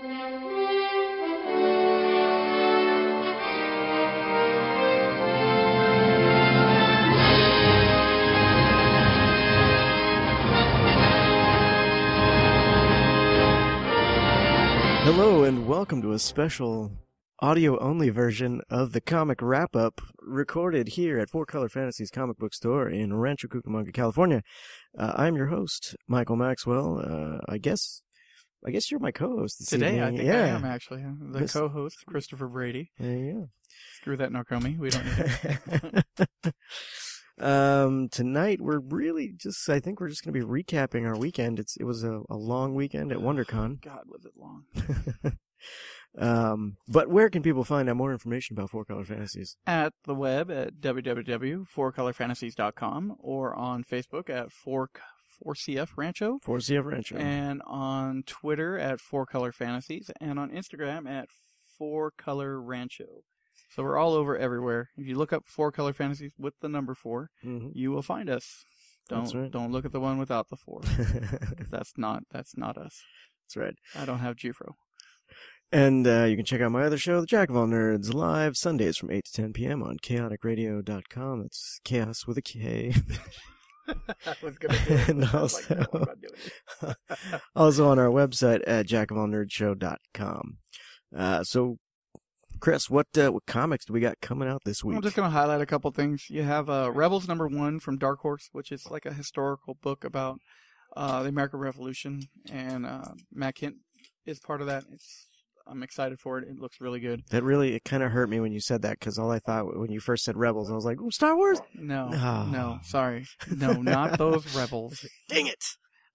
Hello and welcome to a special audio only version of the comic wrap up recorded here at Four Color Fantasies comic book store in Rancho Cucamonga, California. Uh, I'm your host, Michael Maxwell. Uh, I guess, I guess you're my co-host this Today, I think yeah. I am actually the Miss- co-host, Christopher Brady. There you Screw that Narcomi. We don't need it. um, tonight we're really just, I think we're just going to be recapping our weekend. It's, it was a, a long weekend at WonderCon. God, was it long? um, but where can people find out more information about Four Color Fantasies? At the web at www.fourcolorfantasies.com or on Facebook at 4, 4CF Rancho 4CF Rancho. and on Twitter at 4Color Fantasies and on Instagram at 4Color Rancho. So we're all over everywhere. If you look up 4Color Fantasies with the number 4, Mhm. you will find us. Don't right. don't look at the one without the 4. that's not that's not us. That's right. I don't have Jufro. And uh, you can check out my other show, The Jack of All Nerds, live Sundays from 8 to 10 p.m. on chaoticradio.com. That's chaos with a K. I was gonna do it. And I was like, no, also- I'm not doing it. also on our website at jackofallnerdshow.com. Uh, so, Chris, what uh, what comics do we got coming out this week? I'm just gonna highlight a couple things. You have uh, Rebels number one from Dark Horse, which is like a historical book about uh, the American Revolution, and uh, Matt Kent is part of that. It's I'm excited for it. It looks really good. That really it kind of hurt me when you said that because all I thought when you first said Rebels, I was like, "Ooh, Star Wars!" No, Oh. no, sorry, no, not those Rebels. Dang it!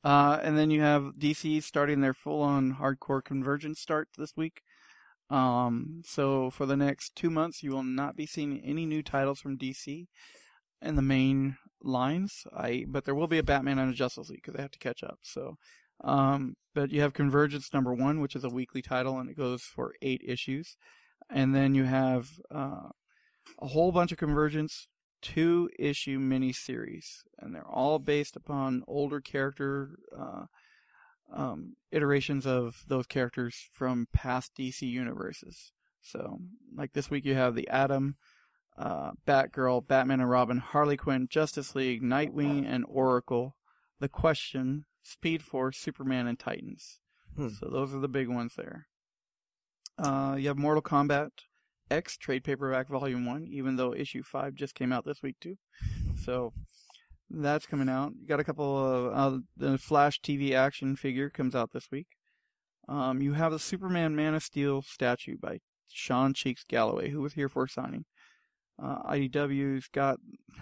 Uh, and then you have DC starting their full-on hardcore convergence start this week. Um, so for the next two months, you will not be seeing any new titles from DC in the main lines. I but there will be a Batman and a Justice League because they have to catch up. So, um, but you have Convergence number one, which is a weekly title, and it goes for eight issues. And then you have uh, a whole bunch of Convergence two issue miniseries, and they're all based upon older character uh, um, iterations of those characters from past DC universes. So, like this week, you have the Atom, uh, Batgirl, Batman and Robin, Harley Quinn, Justice League, Nightwing, and Oracle. The Question, Speed Force, Superman, and Titans. Hmm. So those are the big ones there. Uh, you have Mortal Kombat X trade paperback volume one, even though issue five just came out this week too. So that's coming out. You got a couple of uh, the Flash TV action figure comes out this week. Um, you have the Superman Man of Steel statue by Sean Cheeks Galloway, who was here for signing. Uh, IDW's got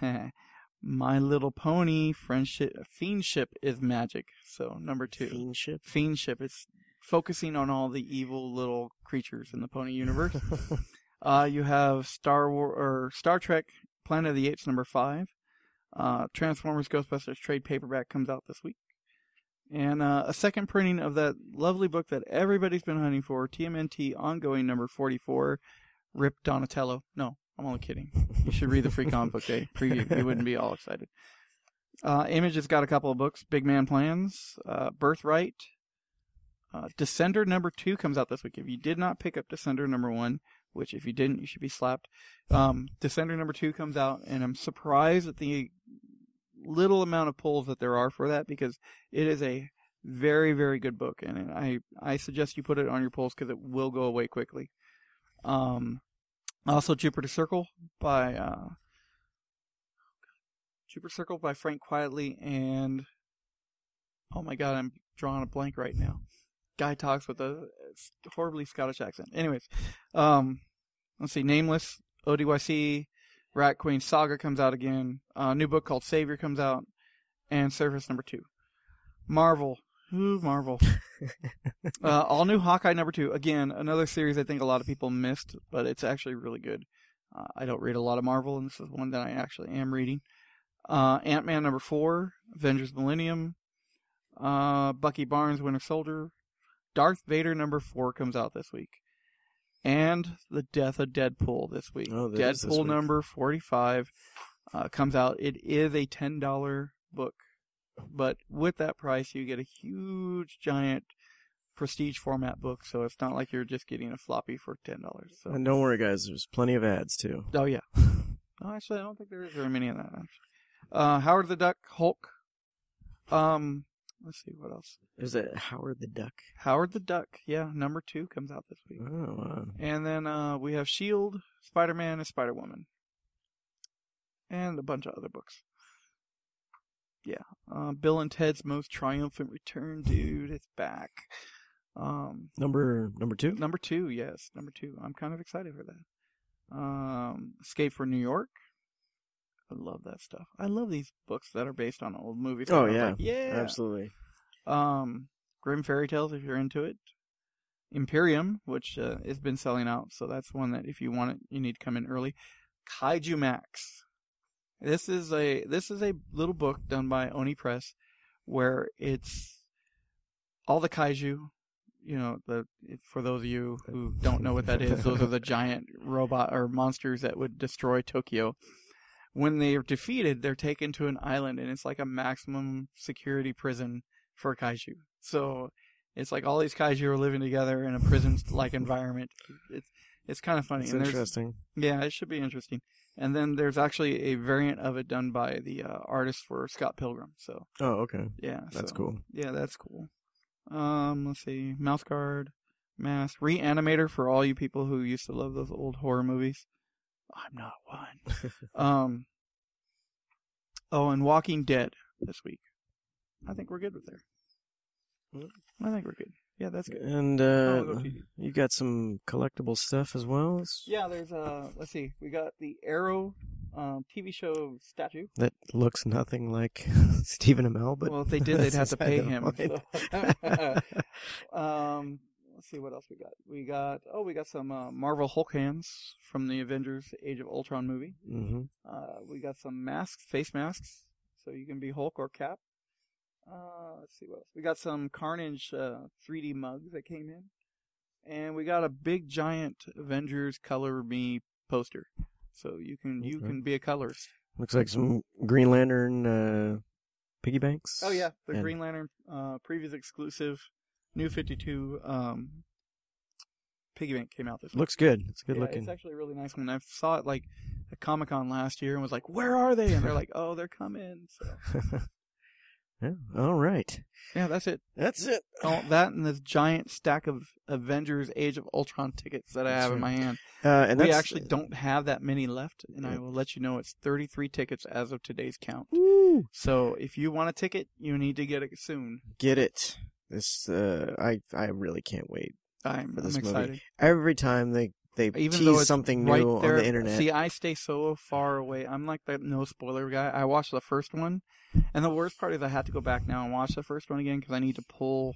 My Little Pony Friendship Fiendship is Magic. So number two. Fiendship. Fiendship. It's focusing on all the evil little creatures in the Pony universe. uh, you have Star War or Star Trek Planet of the Apes number five. Uh, Transformers Ghostbusters trade paperback comes out this week. And uh, a second printing of that lovely book that everybody's been hunting for, TMNT ongoing number 44, Rip Donatello. No, I'm only kidding. You should read the Free Comic Book Day preview. You wouldn't be all excited. Uh, Image has got a couple of books Big Man Plans, uh, Birthright, uh, Descender number two comes out this week. If you did not pick up Descender number one, which if you didn't, you should be slapped. Um, Descender number two comes out, and I'm surprised at the little amount of pulls that there are for that because it is a very, very good book, and I I suggest you put it on your pulls because it will go away quickly. Um, also Jupiter Circle by uh, Jupiter Circle by Frank Quitely and oh my god, I'm drawing a blank right now. Guy talks with a horribly Scottish accent. Anyways, um, let's see, Nameless, ODYC, Rat Queen Saga comes out again. A new book called Savior comes out, and Surface number two. Marvel, ooh Marvel. uh, all new Hawkeye number two. Again, another series I think a lot of people missed, but it's actually really good. Uh, I don't read a lot of Marvel, and this is one that I actually am reading. Uh, Ant Man number four, Avengers Millennium, uh, Bucky Barnes, Winter Soldier, Darth Vader number four comes out this week, and the Death of Deadpool this week. Oh, is this Deadpool week. number forty-five uh, comes out. It is a ten dollar book, but with that price, you get a huge, giant prestige format book, so it's not like you're just getting a floppy for ten dollars. So. And don't worry, guys. There's plenty of ads too. Oh yeah. oh, actually, I don't think there is very many of that. Actually, uh, Howard the Duck, Hulk. Um, let's see what else. Is it Howard the Duck? Howard the Duck, yeah, number two comes out this week. Oh, wow. And then uh, we have Shield, Spider Man, and Spider Woman, and a bunch of other books. Yeah, uh, Bill and Ted's Most Triumphant Return, dude, it's back. Um, number number two. Number two, yes, number two. I'm kind of excited for that. Um, Escape from New York. I love that stuff. I love these books that are based on old movies. Oh yeah, like, yeah, absolutely. Um, Grim Fairy Tales, if you're into it. Imperium, which uh, has been selling out, so that's one that if you want it, you need to come in early. Kaiju Max. This is a this is a little book done by Oni Press, where it's all the kaiju. You know, the for those of you who don't know what that is, those are the giant robot or monsters that would destroy Tokyo. When they are defeated, they're taken to an island, and it's like a maximum security prison for kaiju. So it's like all these kaiju are living together in a prison-like environment. It's it's kind of funny. It's and interesting. yeah, it should be interesting. And then there's actually a variant of it done by the uh, artist for Scott Pilgrim. So Oh, okay. yeah, That's so- cool. Yeah, that's cool. Um, let's see, Mouse Guard, Mask, Reanimator for all you people who used to love those old horror movies. I'm not one. um. Oh, and Walking Dead this week. I think we're good with there. I think we're good. Yeah, that's good. And uh, go you. got some collectible stuff as well. Yeah, there's uh let's see. We got the Arrow um TV show statue. That looks nothing like Stephen Amell, but well, if they did, they'd have to pay him. so. um let's see what else we got. We got oh, we got some uh, Marvel Hulk hands from the Avengers Age of Ultron movie. Mhm. Uh we got some masks, face masks, so you can be Hulk or Cap. Uh let's see what else. We got some Carnage uh 3D mugs that came in. And we got a big giant Avengers color me poster. So you can you Okay. can be a colorist. Looks like some Green Lantern uh, piggy banks. Oh yeah, the And- Green Lantern uh previous exclusive New 52 um Piggy Bank came out this week. Looks good. It's good yeah, looking. It's actually a really nice one. I saw it like at Comic Con last year and was like, "Where are they?" And they're like, "Oh, they're coming." So yeah. All right. yeah, that's it. That's it. All that and this giant stack of Avengers Age of Ultron tickets that I That's have in my hand. Uh, and we actually don't have that many left, and I will let you know it's 33 tickets as of today's count. Woo! So if you want a ticket, you need to get it soon. Get it. This uh, I I really can't wait. I'm, For I'm this movie. excited. Every time they they Even tease something right new there. on the internet. See, I stay so far away. I'm like that no spoiler guy. I watched the first one, and the worst part is I had to go back now and watch the first one again because I need to pull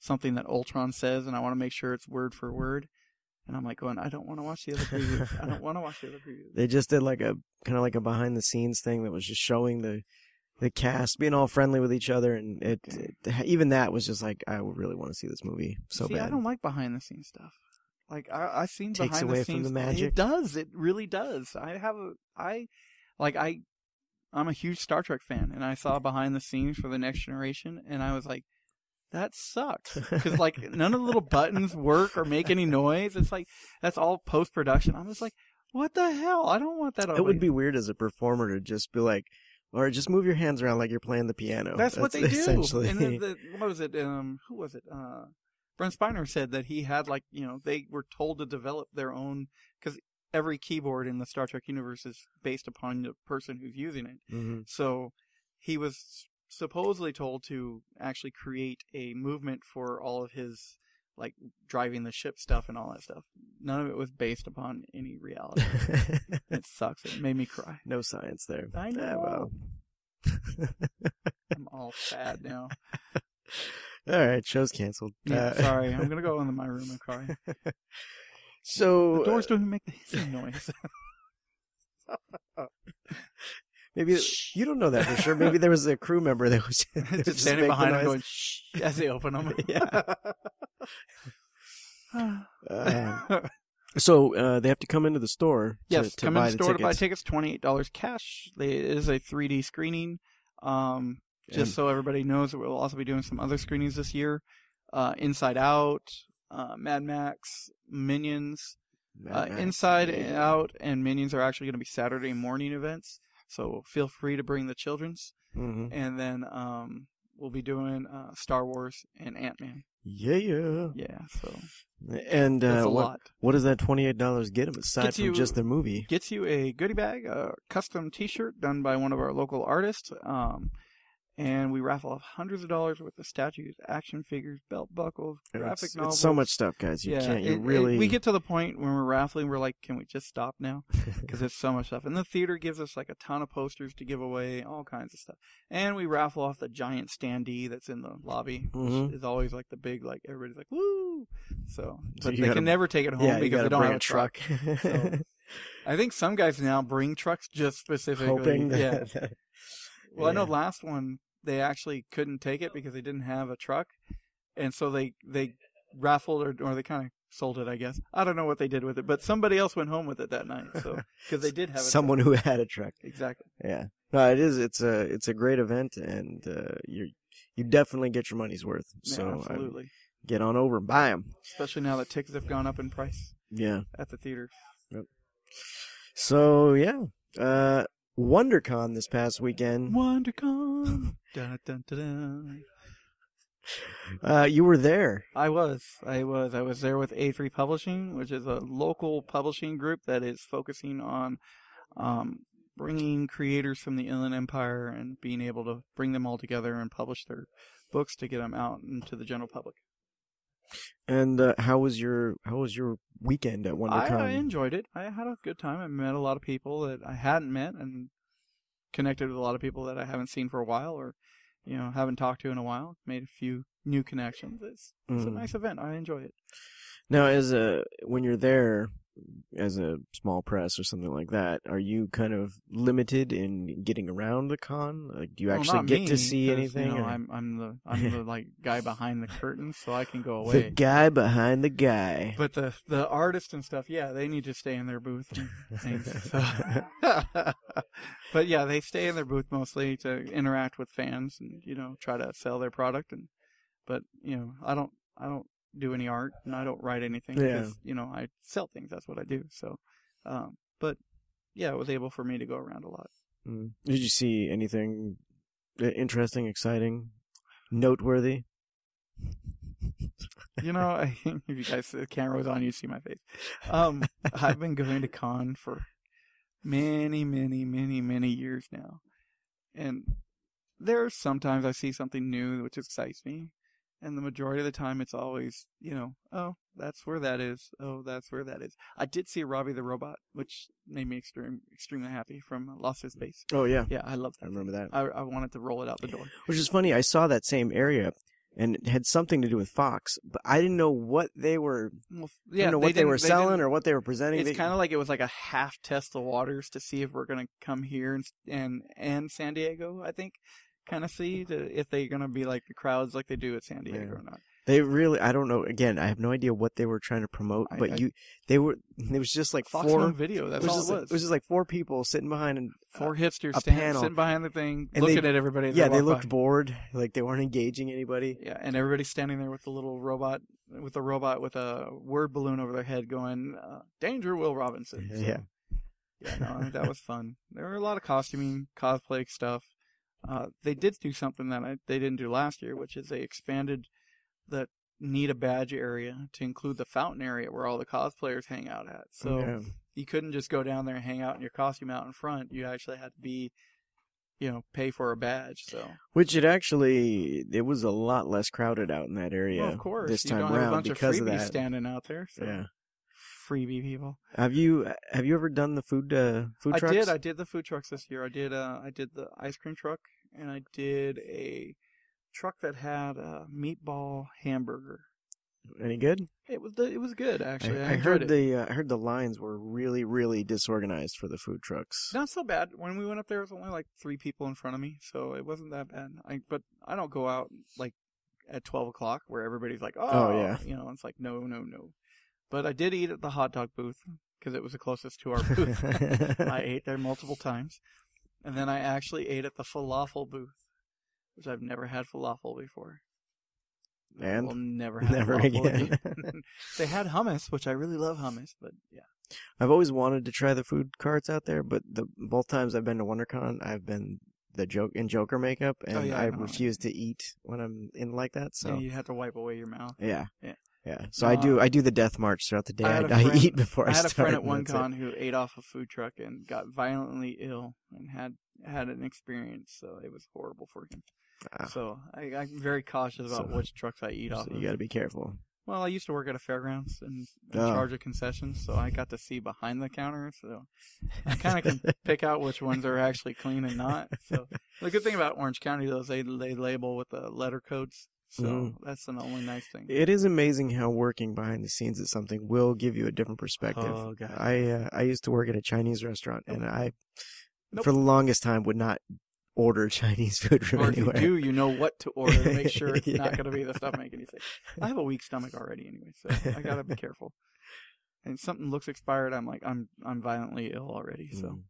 something that Ultron says, and I want to make sure it's word for word. And I'm like going, I don't want to watch the other previews. I don't want to watch the other previews. they just did like a kind of like a behind the scenes thing that was just showing the the cast being all friendly with each other, and it, it even that was just like I really want to see this movie so See, bad. I don't like behind the scenes stuff. Like I, I've seen Takes behind away the from scenes. the magic. It does. It really does. I have a. I like I. I'm a huge Star Trek fan, and I saw behind the scenes for the Next Generation, and I was like, that sucks because like none of the little buttons work or make any noise. It's like that's all post production. I'm just like, what the hell? I don't want that. it would be weird as a performer to just be like, or just move your hands around like you're playing the piano. That's, what they do. Essentially. And then the, what was it? Um, who was it? Uh, Brent Spiner said that he had like you know they were told to develop their own because every keyboard in the Star Trek universe is based upon the person who's using it. Mhm. So he was supposedly told to actually create a movement for all of his like driving the ship stuff and all that stuff. None of it was based upon any reality. it sucks. It made me cry. no science there. I Yeah, well. I'm all sad now. All right, show's canceled. Yeah, Uh, sorry. I'm gonna go into my room and cry. So The doors uh, don't even make the hissing noise. maybe you don't know that for sure. Maybe there was a crew member that was was just standing behind them going shh as they open them. Yeah. Uh, so uh, they have to come into the store. Yes, to come buy in the store to buy tickets. Twenty eight dollars cash. They, it is a 3D screening. Um, just And- so everybody knows, that we'll also be doing some other screenings this year. uh, Inside Out, uh, Mad Max, Minions. Mad Uh, Max. Inside Yeah. Out and Minions are actually going to be Saturday morning events, so feel free to bring the children's. Mhm. And then um, we'll be doing uh, Star Wars and Ant Man. Yeah, yeah. Yeah, so And uh, what what does that twenty eight dollars get them aside Gets from you- just the movie? Gets you a goodie bag, a custom T-shirt done by one of our local artists. Um, and we raffle off hundreds of dollars worth of statues, action figures, belt buckles, graphic It's, novels. it's so much stuff, guys. You yeah, can't. You it- it- really. we get to the point when we're raffling, we're like, can we just stop now? Because it's so much stuff. And the theater gives us like a ton of posters to give away, all kinds of stuff. And we raffle off the giant standee that's in the lobby, Mhm. which is always like the big, like everybody's like, woo! So, but they gotta- can never take it home yeah, because they don't bring have a truck. So, I think some guys now bring trucks just specifically. Hoping yeah. Well, I know last one they actually couldn't take it because they didn't have a truck, and so they they raffled or or they kind of sold it. I guess I don't know what they did with it, but somebody else went home with it that night. So because they did have a someone truck. who had a truck. exactly. Yeah. No, it is. It's a it's a great event, and uh, you you definitely get your money's worth. Yeah, So uh, absolutely, get on over and buy them. especially now that tickets have gone up in price Yeah. at the theater. So yeah, uh, WonderCon this past weekend. WonderCon. dun, dun, dun, dun. Uh, you were there. I was. I was. I was there with A3 Publishing, which is a local publishing group that is focusing on um, bringing creators from the Inland Empire and being able to bring them all together and publish their books to get them out into the general public. And uh, how was your how was your weekend at I, WonderCon? I enjoyed it. I had a good time. I met a lot of people that I hadn't met and connected with a lot of people that I haven't seen for a while or, you know, haven't talked to in a while. Made a few new connections. It's, it's a Mhm. nice event. I enjoy it. Now, as a when you're there as a small press or something like that, are you kind of limited in getting around the con? Like, do you Well, actually get me, to see anything? You know, I'm I'm the I'm the like guy behind the curtain, so I can go away. the guy behind the guy. But the the artists and stuff, yeah, they need to stay in their booth. Things, so. but yeah, they stay in their booth mostly to interact with fans and you know try to sell their product. And but you know, I don't I don't do any art and I don't write anything Yeah. because you know I sell things. That's what I do. So, um, but yeah, it was able for me to go around a lot. Mm. Did you see anything uh, interesting, exciting, noteworthy? You know, I, if you guys the camera was on, you see my face. Um, I've been going to con for many, many, many, many years now, and there are sometimes I see something new which excites me, and the majority of the time it's always, you know, oh, that's where that is. Oh, that's where that is. I did see Robby the Robot, which made me extreme, extremely happy from Lost in Space. Oh yeah, Yeah, I love that. I remember that. I, I wanted to roll it out the door. Which is funny. I saw that same area, and it had something to do with Fox, but I didn't know what they were. Well, yeah, know what they, were didn't- selling or what they were presenting. It's kind of like it was like a half test the waters to see if we're gonna come here and and and San Diego. I think kind of see to, if they're gonna be like the crowds like they do at San Diego Yeah. or not. They really, I don't know. Again, I have no idea what they were trying to promote, I- but I- you, they were. It was just like Fox four. Video. it That's was all it like- was. it was just like four people sitting behind and Four hipsters a standing, panel. sitting behind the thing, And looking they- at everybody. yeah, they walk looked by. bored, like they weren't engaging anybody. Yeah, and everybody's standing there with the little robot, with the robot with a word balloon over their head, going uh, "Danger, Will Robinson." So, Yeah. yeah, no, that was fun. There were a lot of costuming, cosplay stuff. Uh, they did do something that I, they didn't do last year, which is they expanded the need a badge area to include the fountain area where all the cosplayers hang out at. So yeah. you couldn't just go down there and hang out in your costume out in front. You actually had to be, you know, pay for a badge. So Which it actually, it was a lot less crowded out in that area. well, of course, this you time don't have a around bunch because of that. standing out there. So Yeah. Freebie people. Have you have you ever done the food uh, food I trucks? I did. I did the food trucks this year. I did. Uh, I did the ice cream truck, and I did a truck that had a meatball hamburger. Any good? It was the, it was good actually. I, I, I heard it. the uh, I heard the lines were really really disorganized for the food trucks. Not so bad. When we went up there, it was only like three people in front of me, so it wasn't that bad. I but I don't go out like at twelve o'clock where everybody's like, oh, Oh, yeah. you know, it's like no, no, no. But I did eat at the hot dog booth because it was the closest to our booth. I ate there multiple times, and then I actually ate at the falafel booth, which I've never had falafel before. And we'll never have never waffle again. they had hummus, which I really love hummus, but yeah. I've always wanted to try the food carts out there, but the both times I've been to WonderCon, I've been the joke in Joker makeup, oh, and Oh, yeah, I refuse to eat when I'm in like that. So yeah, you have to wipe away your mouth. yeah, Yeah. Yeah. So I do Uh, I do the death march throughout the day. I I, a I friend- eat before I, start. I had a friend at one that's it. con who ate off a food truck and got violently ill and had had an experience, so it was horrible for him. Ah. So I, I'm very cautious about So- which trucks I eat off So of. you got to be careful. Well, I used to work at a fairgrounds and in Oh. charge of concessions, so I got to see behind the counter. So I kind of can pick out which ones are actually clean and not. So the good thing about Orange County though is they they label with the letter codes. So Mhm. that's the only nice thing. It is amazing how working behind the scenes at something will give you a different perspective. Oh, God. I uh, I used to work at a Chinese restaurant, and I, Nope. for the longest time, would not order Chinese food from or if anywhere. you do, you know what to order make sure it's Yeah. not going to be the stuff making you sick. I have a weak stomach already anyway, so I got to be careful. And something looks expired, I'm like, I'm I'm violently ill already. So Mm.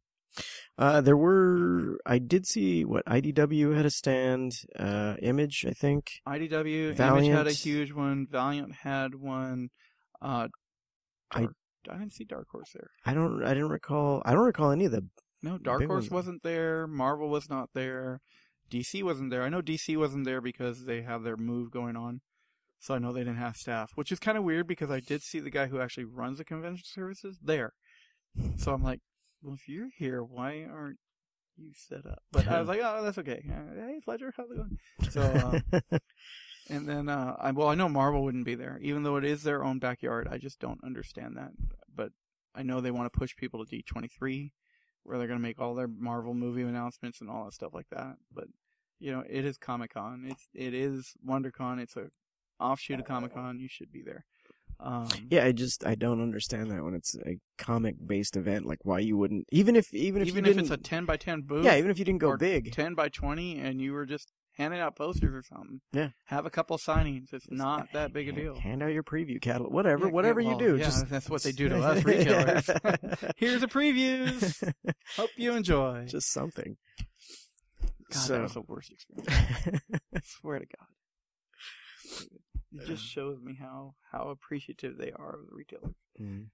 Uh, there were I did see what IDW had a stand, uh, Image I think. IDW, Image Valiant. had a huge one. Valiant had one. Uh, I- Dark, I, didn't see Dark Horse there. I don't I didn't recall I don't recall any of the No, Dark Horse ones. wasn't there. Marvel was not there. DC wasn't there. I know DC wasn't there because they have their move going on. So I know they didn't have staff, which is kind of weird because I did see the guy who actually runs the convention services there. So I'm like, well, if you're here, why aren't you set up? But I was like, oh, that's okay. Uh, Hey, Fletcher, how's it going? So, uh, and then, uh, I, well, I know Marvel wouldn't be there, even though it is their own backyard. I just don't understand that. But I know they want to push people to D23, where they're going to make all their Marvel movie announcements and all that stuff like that. But, you know, it is Comic Con. It's, it is WonderCon. It's a offshoot of Comic Con. You should be there. Um, Yeah, I just I don't understand that when it's a comic based event, like why you wouldn't even if even if even if it's a 10 by 10 booth. yeah even if you didn't go big 10 by 20 and you were just handing out posters or something. Yeah. Have a couple signings. It's not that big a deal. Hand out your preview catalog, whatever, Yeah, whatever yeah, you do. yeah, just that's what they do to us retailers. Here's the previews. Hope you enjoy. just something. God, so that was the worst experience. I swear to God. It just shows me how, how appreciative they are of the retailer. Mm.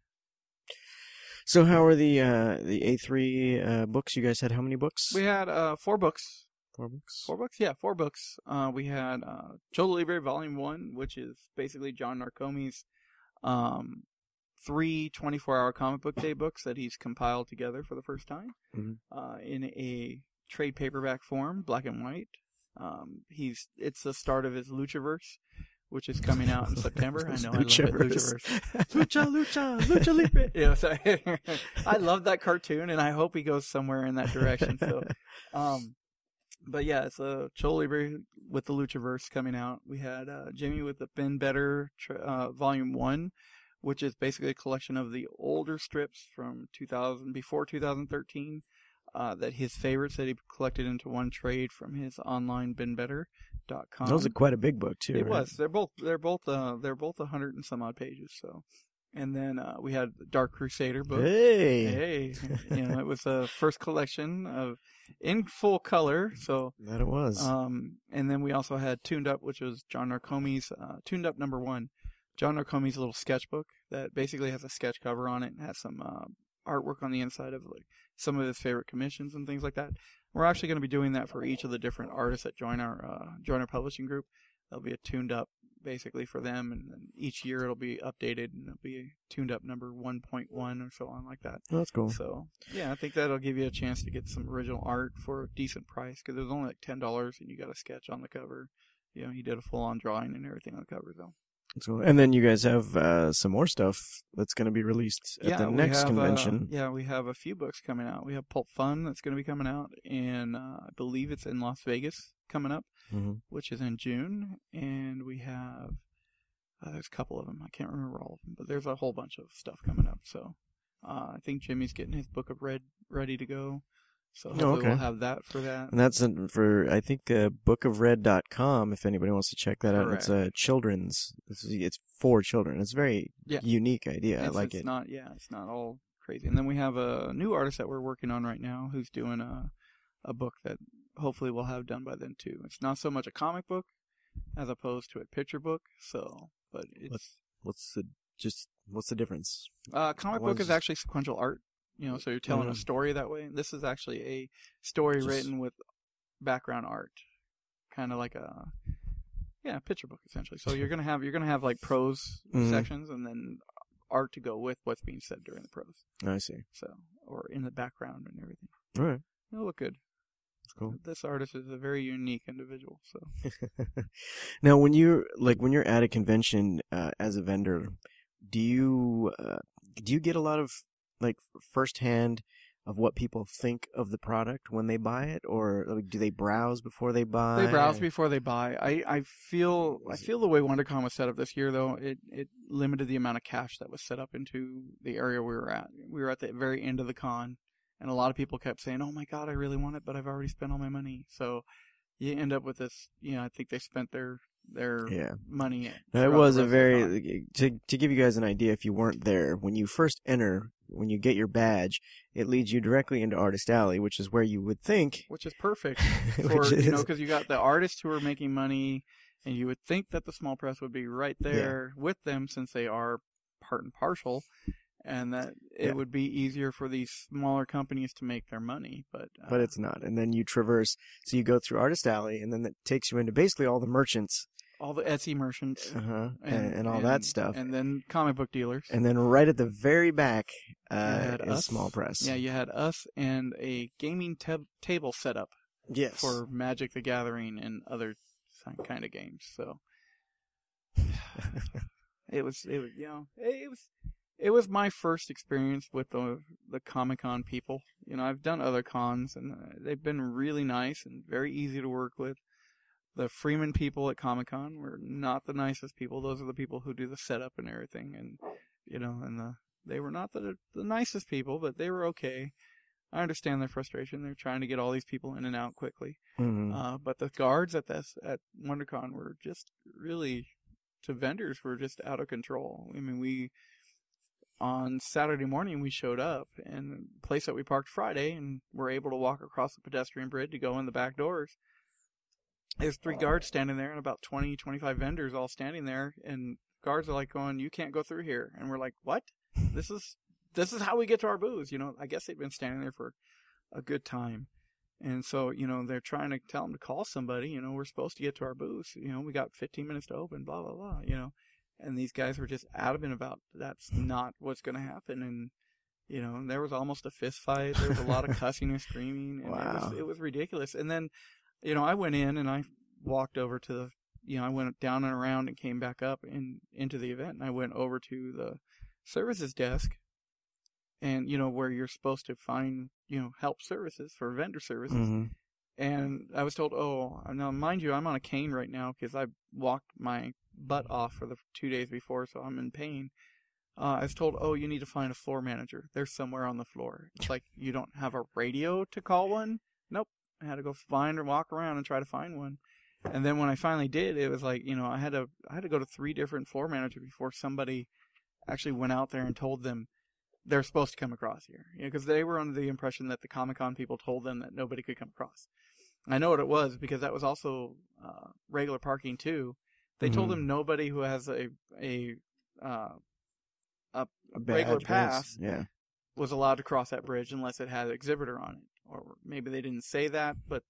So how are the uh the A three uh books? You guys had how many books? We had uh, four books. Four books. Four books? Yeah, four books. Uh, we had uh, Cholo Libre Volume 1, which is basically John Narcome's um, three 24 hour comic book day books that he's compiled together for the first time Mhm. uh, in a trade paperback form, black and white. Um, he's It's the start of his Luchaverse, which is coming out in September. I know, I love it. Luchaverse. Lucha, Lucha, Lucha Libre. Yeah, so I love that cartoon, and I hope he goes somewhere in that direction. So, um, but yeah, it's a Cholo Libre with the Luchaverse coming out. We had uh, Jimmy with the Ben Better tr- uh, Volume One, which is basically a collection of the older strips from 2000 before 2013. Uh, that his favorites that he collected into one trade from his online benbetter.com. that was a, quite a big book too. It right? was. They're both. They're both. Uh, they're both a hundred and some odd pages. So, and then uh, we had Dark Crusader book. Hey. Hey, you know, it was the first collection of in full color. So, That it was. um, and then we also had Tuned Up, which was John Narcome's uh, Tuned Up number one. John Narcome's little sketchbook that basically has a sketch cover on it and has some uh, artwork on the inside of like some of his favorite commissions and things like that. We're actually going to be doing that for each of the different artists that join our uh, join our publishing group. There'll be a tuned up basically for them, and then each year it'll be updated and it'll be tuned up number 1.1 or so on like that. Oh, that's cool. So yeah, I think that'll give you a chance to get some original art for a decent price because it was only like ten dollars and you got a sketch on the cover. You know, he did a full on drawing and everything on the cover though. Cool. And then you guys have uh, some more stuff that's going to be released at yeah, the next have, uh, convention. yeah, we have a few books coming out. We have Pulp Fun that's going to be coming out, and uh, I believe it's in Las Vegas coming up, Mhm. which is in June. And we have uh, there's a couple of them. I can't remember all of them, but there's a whole bunch of stuff coming up. So uh, I think Jimmy's getting his book of Red ready to go. So hopefully Oh, okay. we'll have that for that. And that's for I think uh, bookofred.com if anybody wants to check that out. It's a children's it's, it's for children. It's a very Yeah. unique idea. I like it's it. not yeah, it's not all crazy. And then we have a new artist that we're working on right now who's doing a a book that hopefully we'll have done by then too. It's not so much a comic book, as opposed to a picture book. So, but it's What's the just what's the difference? uh, comic One's book is actually sequential art. You know, so you're telling a Mhm. story that way. This is actually a story Just- written with background art, kind of like a yeah picture book essentially. So you're gonna have you're gonna have like prose Mhm. sections and then art to go with what's being said during the prose. I see. So or in the background and everything. All right, It'll look good. cool. This artist is a very unique individual. So now, when you're like when you're at a convention uh, as a vendor, do you uh, do you get a lot of like firsthand of what people think of the product when they buy it, or like, do they browse before they buy? they browse before they buy. I, I feel I feel the way WonderCon was set up this year though it it limited the amount of cash that was set up into the area we were at. We were at the very end of the con, and a lot of people kept saying, "Oh my god, I really want it, but I've already spent all my money." So you end up with this. You know, I think they spent their their Yeah. money. No, it was a rest of the con. very to to give you guys an idea if you weren't there when you first enter when you get your badge it leads you directly into Artist Alley which is where you would think which is perfect for you know because you got the artists who are making money, and you would think that the small press would be right Yeah. there with them since they are part and partial, and that it Yeah. would be easier for these smaller companies to make their money. But uh, but it's not and then you traverse so you go through Artist Alley and then that takes you into basically all the merchants all the Etsy merchants uh-huh, and, and, all that stuff and, and then comic book dealers. And then right at the very back uh, is us. Small Press Yeah, you had us and a gaming tab table set up yes for Magic the Gathering and other kind of games. So it was it was you know it was it was my first experience with the the Comic Con people. You know, I've done other cons and uh, they've been really nice and very easy to work with. The Freeman people at Comic Con were not the nicest people. Those are the people who do the setup and everything, and you know, and the they were not the the nicest people, but they were okay. I understand their frustration. They're trying to get all these people in and out quickly. Mhm. Uh, but the guards at this at WonderCon were just really to vendors were just out of control. I mean, we on Saturday morning we showed up and the place that we parked Friday and were able to walk across the pedestrian bridge to go in the back doors. There's three guards standing there and about 20, 25 vendors all standing there and guards are like going, "You can't go through here." And we're like, "What? This is this is how we get to our booths." You know, I guess they've been standing there for a good time. And so, you know, they're trying to tell them to call somebody. You know, we're supposed to get to our booth. You know, we got 15 minutes to open, blah, blah, blah, you know. And these guys were just adamant about that's not what's going to happen. And, you know, there was almost a fist fight. There was a lot of cussing and screaming. And it, Wow. was, it was ridiculous. And then, you know, I went in and I walked over to the, you know, I went down and around and came back up and into the event. And I went over to the services desk and, you know, where you're supposed to find, you know, help services for vendor services. Mhm. And I was told, oh, now mind you, I'm on a cane right now because I walked my butt off for the two days before, so I'm in pain. Uh, I was told, oh, you need to find a floor manager. They're somewhere on the floor. It's like you don't have a radio to call one. Nope. I had to go find or walk around and try to find one. And then when I finally did, it was like you know I had to I had to go to three different floor managers before somebody actually went out there and told them they're supposed to come across here. You know, because they were under the impression that the Comic Con people told them that nobody could come across. I know what it was because that was also uh, regular parking too. They told Mhm. them nobody who has a a uh, A regular pass. yeah was allowed to cross that bridge unless it had exhibitor on it. Or maybe they didn't say that, but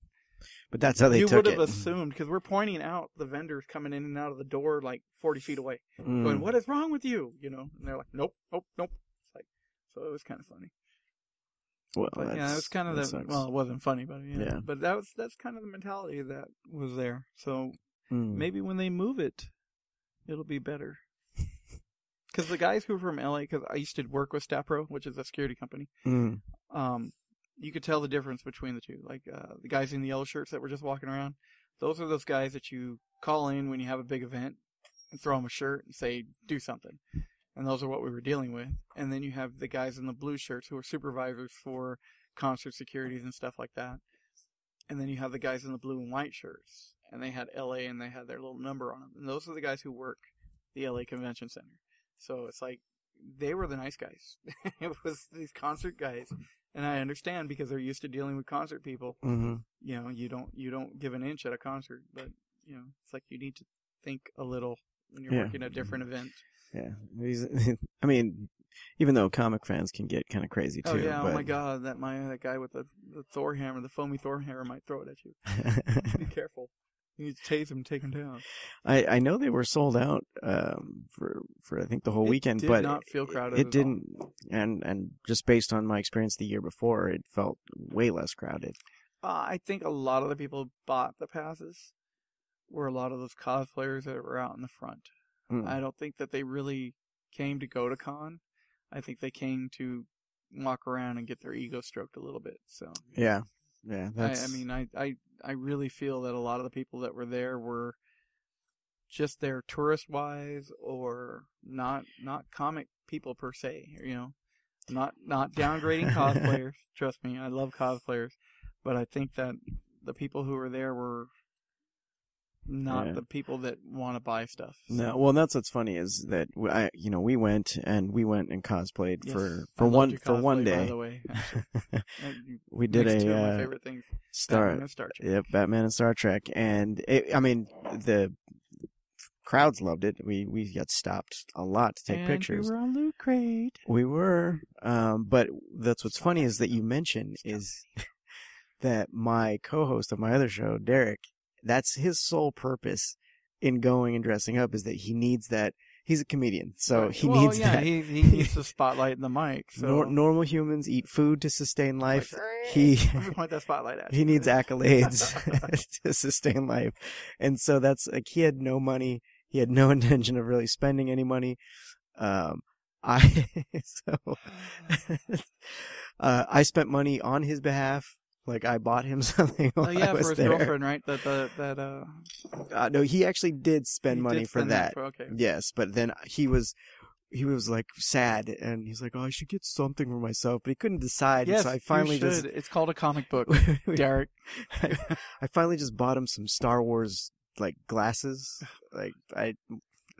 but that's how they you took would have it assumed because we're pointing out the vendors coming in and out of the door like 40 feet away, Mm. going, "What is wrong with you?" You know, and they're like, "Nope, nope, nope." It's like, so it was kind of funny. well, But yeah, it was kind of the sucks. well, it wasn't funny, but yeah. Yeah. But that was that's kind of the mentality that was there. So Mm. maybe when they move it, it'll be better. Because the guys who are from LA, because I used to work with Staff Pro, which is a security company. Mm. um, you could tell the difference between the two. Like uh, the guys in the yellow shirts that were just walking around, those are those guys that you call in when you have a big event and throw them a shirt and say do something. And those are what we were dealing with. And then you have the guys in the blue shirts who are supervisors for concert securities and stuff like that. And then you have the guys in the blue and white shirts, and they had LA and they had their little number on them. And those are the guys who work the LA Convention Center. So it's like they were the nice guys. it was these concert guys and I understand because they're used to dealing with concert people. hmm You know, you don't you don't give an inch at a concert, but you know, it's like you need to think a little when you're Yeah. working a different event. Yeah, I mean, even though comic fans can get kind of crazy too. oh yeah, but... oh my god, that my that guy with the, the Thor hammer, the foamy Thor hammer might throw it at you. Be careful. You need to tase him, take him down. I I know they were sold out um, for for I think the whole It weekend, did but not feel crowded It at didn't, and and just based on my experience the year before, it felt way less crowded. Uh, I think a lot of the people who bought the passes were a lot of those cosplayers that were out in the front. Hmm. I don't think that they really came to go to con. I think they came to walk around and get their ego stroked a little bit. So Yeah, yeah. I, I mean, I, I I really feel that a lot of the people that were there were just there tourist wise or not not comic people per se. You know, not not downgrading cosplayers. Trust me, I love cosplayers, but I think that the people who were there were not Yeah. the people that want to buy stuff. no, well, that's what's funny is that I, you know, we went and we went and cosplayed Yes, for for one your for one day. By the way, we did two a of my uh, favorite things: Star, Batman and Star Trek. yep, Batman and Star Trek, and it, I mean the crowds loved it. We we got stopped a lot to take and pictures. We were on Loot Crate. We were, um, but that's what's funny is that you mentioned is that my co-host of my other show, Derek, that's his sole purpose in going and dressing up is that he needs that. He's a comedian, so Right. he well, needs yeah, that. He, he needs the spotlight and the mic. So Nor- normal humans eat food to sustain life. Like, he point that spotlight at he needs accolades to sustain life, and so that's like he had no money. He had no intention of really spending any money. Um, I so uh, I spent money on his behalf. Like I bought him something Oh yeah, I for his there. girlfriend, right? That that that uh. Uh, no, he actually did spend he money did for spend that. for- okay. Yes, but then he was he was like sad, and he's like, "Oh, I should get something for myself," but he couldn't decide. Yes, so I finally just it's called a comic book, Derek. I finally just bought him some Star Wars like glasses. Like I,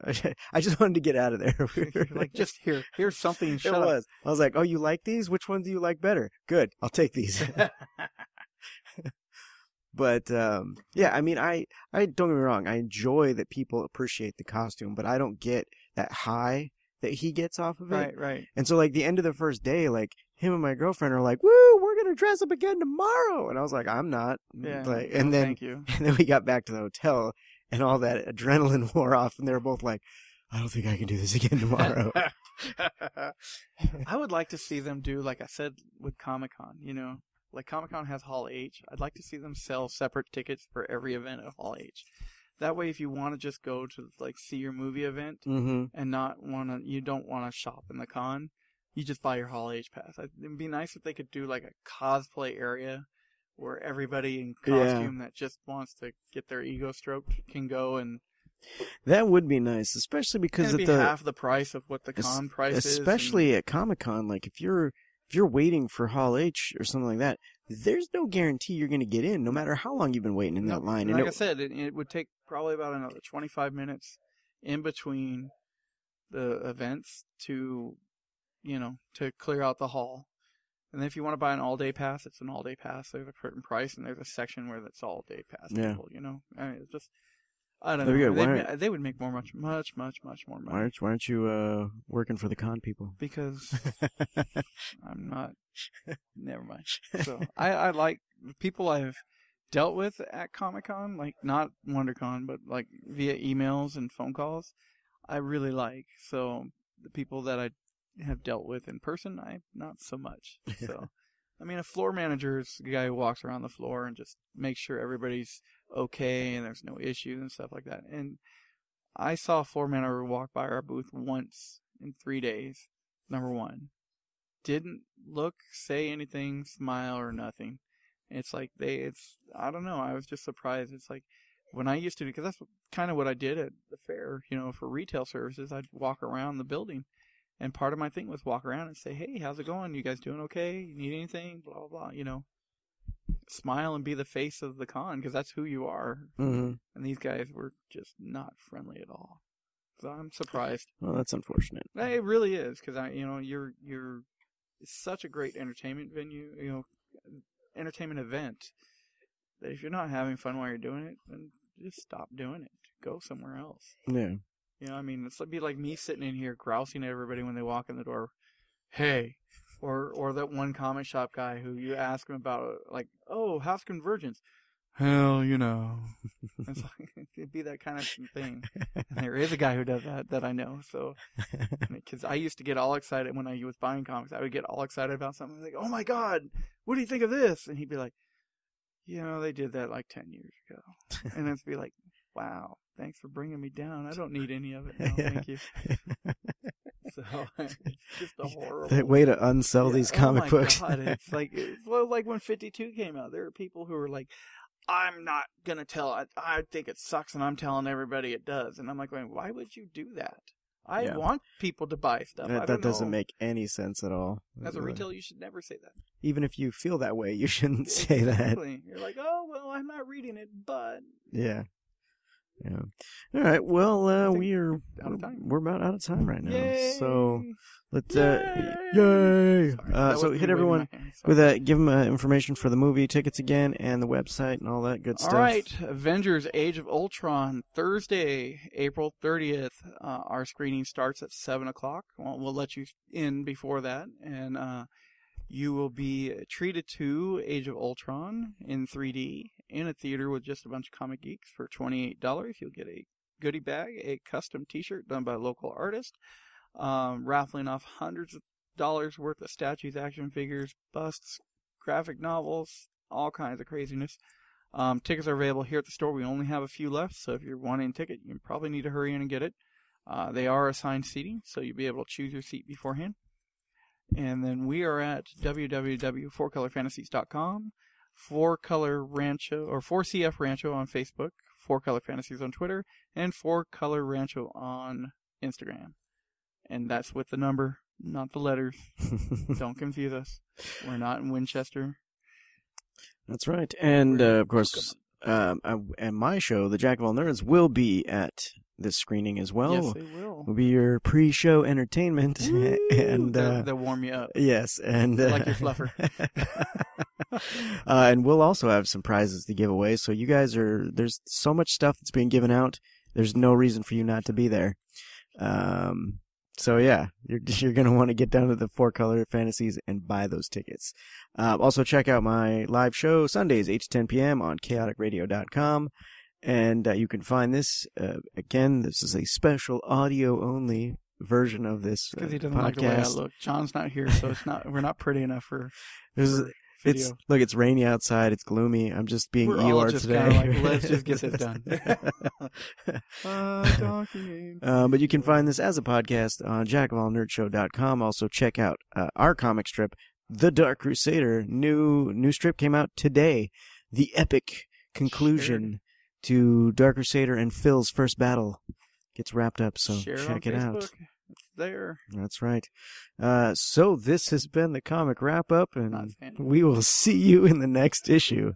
I just wanted to get out of there. Like just here, here's something. it Shut up. was. I was like, "Oh, you like these? Which one do you like better?" Good, I'll take these. but um, yeah, I mean, I, I don't get me wrong. I enjoy that people appreciate the costume, but I don't get that high that he gets off of it. right, right. And so, like the end of the first day, like him and my girlfriend are like, "Woo, we're gonna dress up again tomorrow," and I was like, "I'm not." Yeah. Like, no, and then thank you. and then we got back to the hotel, and all that adrenaline wore off, and they were both like, "I don't think I can do this again tomorrow." I would like to see them do like I said with Comic Con. You know, like Comic Con has Hall H. I'd like to see them sell separate tickets for every event at Hall H. That way, if you want to just go to like see your movie event mm-hmm. and not want to, you don't want to shop in the con, you just buy your Hall H pass. It'd be nice if they could do like a cosplay area where everybody in Yeah. costume that just wants to get their ego stroked can go and That would be nice, especially because at be the half the price of what the con price is. especially at Comic Con, like if you're if you're waiting for Hall H or something like that, there's no guarantee you're going to get in, no matter how long you've been waiting in that No, line. Like And I said, it, it would take probably about another 25 minutes in between the events to, you know, to clear out the hall. And then if you want to buy an all day pass, it's an all day pass. There's a certain price, and there's a section where that's all day pass. Yeah. People, you know, I mean, it's just I don't That'd know. ma- They would make more, much, much, much, much more money why aren't why aren't you uh, working for the con people? because I'm not. Never mind. So I, I like the people I've dealt with at Comic Con, like not WonderCon, but like via emails and phone calls. I really like. So the people that I have dealt with in person, I not so much. So I mean, a floor manager is the guy who walks around the floor and just makes sure everybody's okay and there's no issues and stuff like that. And I saw a floor manager walk by our booth once in three days. Number one, didn't look, say anything, smile or nothing. It's like they, it's I don't know. I was just surprised. It's like when I used to, because that's kind of what I did at the fair. You know, for retail services, I'd walk around the building, and part of my thing was walk around and say, "Hey, how's it going? You guys doing okay? You need anything? Blah blah blah." You know, smile and be the face of the con because that's who you are. hmm And these guys were just not friendly at all. So I'm surprised. Well, that's unfortunate. It really is because I, you know, you're you're such a great entertainment venue, you know, entertainment event that if you're not having fun while you're doing it, then just stop doing it. Go somewhere else. Yeah. You know, I mean, it's be like me sitting in here grousing at everybody when they walk in the door. Hey, or or that one comic shop guy who you ask him about like, oh, how's convergence? Hell, you know, it's like it'd be that kind of thing. And there is a guy who does that that I know. So, because I used to get all excited when I was buying comics, I would get all excited about something like, oh my god, what do you think of this? And he'd be like, you know, they did that like ten years ago, and then be like, wow, thanks for bringing me down. I don't need any of it. No, Yeah. thank you. So it's just a horrible The way to unsell Yeah, these oh comic my books. God, it's like it's well, like when 52 came out. There are people who were like, "I'm not gonna tell. I, I think it sucks, and I'm telling everybody it does." And I'm like, "Why would you do that? I Yeah. want people to buy stuff. That that doesn't know. make any sense at all. As a Uh, retailer, you should never say that. even if you feel that way, you shouldn't say that. You're like, "Oh well, I'm not reading it, but Yeah. Yeah. All right. Well, uh, we are out of time. We're about out of time right now. yay!" So let's Yay! uh, yay. Sorry, Uh, so hit everyone my hand. Sorry. with uh, give them uh, information for the movie tickets again and the website and all that good stuff. All right, Avengers: Age of Ultron, Thursday, April thirtieth. Uh, our screening starts at seven o'clock. Well, we'll let you in before that, and uh, you will be treated to Age of Ultron in 3D in a theater with just a bunch of comic geeks for twenty eight dollars. You'll get a goodie bag, a custom T-shirt done by a local artist, um, raffling off hundreds of dollars worth of statues, action figures, busts, graphic novels, all kinds of craziness. Um, tickets are available here at the store. We only have a few left, so if you're wanting a ticket, you probably need to hurry in and get it. Uh, they are assigned seating, so you'll be able to choose your seat beforehand. And then we are at www.4colorfantasies.com, 4color rancho or 4cf rancho on Facebook, 4color fantasies on Twitter, and 4color rancho on Instagram. And that's with the number, not the letters. Don't confuse us. We're not in Winchester. That's right. And uh, of course, um, uh, and my show, the Jack of All Nerds, will be at this screening as well. yes, they will. will be your pre-show entertainment, and they'll, uh, they'll warm you up. yes, and uh, Like your fluffer. uh, and we'll also have some prizes to give away. So you guys are there's so much stuff that's being given out. There's no reason for you not to be there. Um, so yeah, you're you're gonna want to get down to the Four Color Fantasies and buy those tickets. Uh, also check out my live show Sundays 8 to 10 p.m. on chaoticradio.com. And uh, you can find this uh, again. This is a special audio only version of this uh, Because he doesn't like the way I look. John's not here, so it's not. We're not pretty enough for, This is- for video. It's look, it's rainy outside. It's gloomy. I'm just being We're Eeyore just today. like, let's just get this done. Uh. Uh, but you can find this as a podcast on jackofallnerdshow.com. Also, check out uh, our comic strip, The Dark Crusader. New new strip came out today. The epic conclusion to Dark Crusader and Phil's first battle gets wrapped up. So Share check it out. Facebook. It's there. That's right. Uh, so this has been the comic wrap up, and we will see you in the next issue.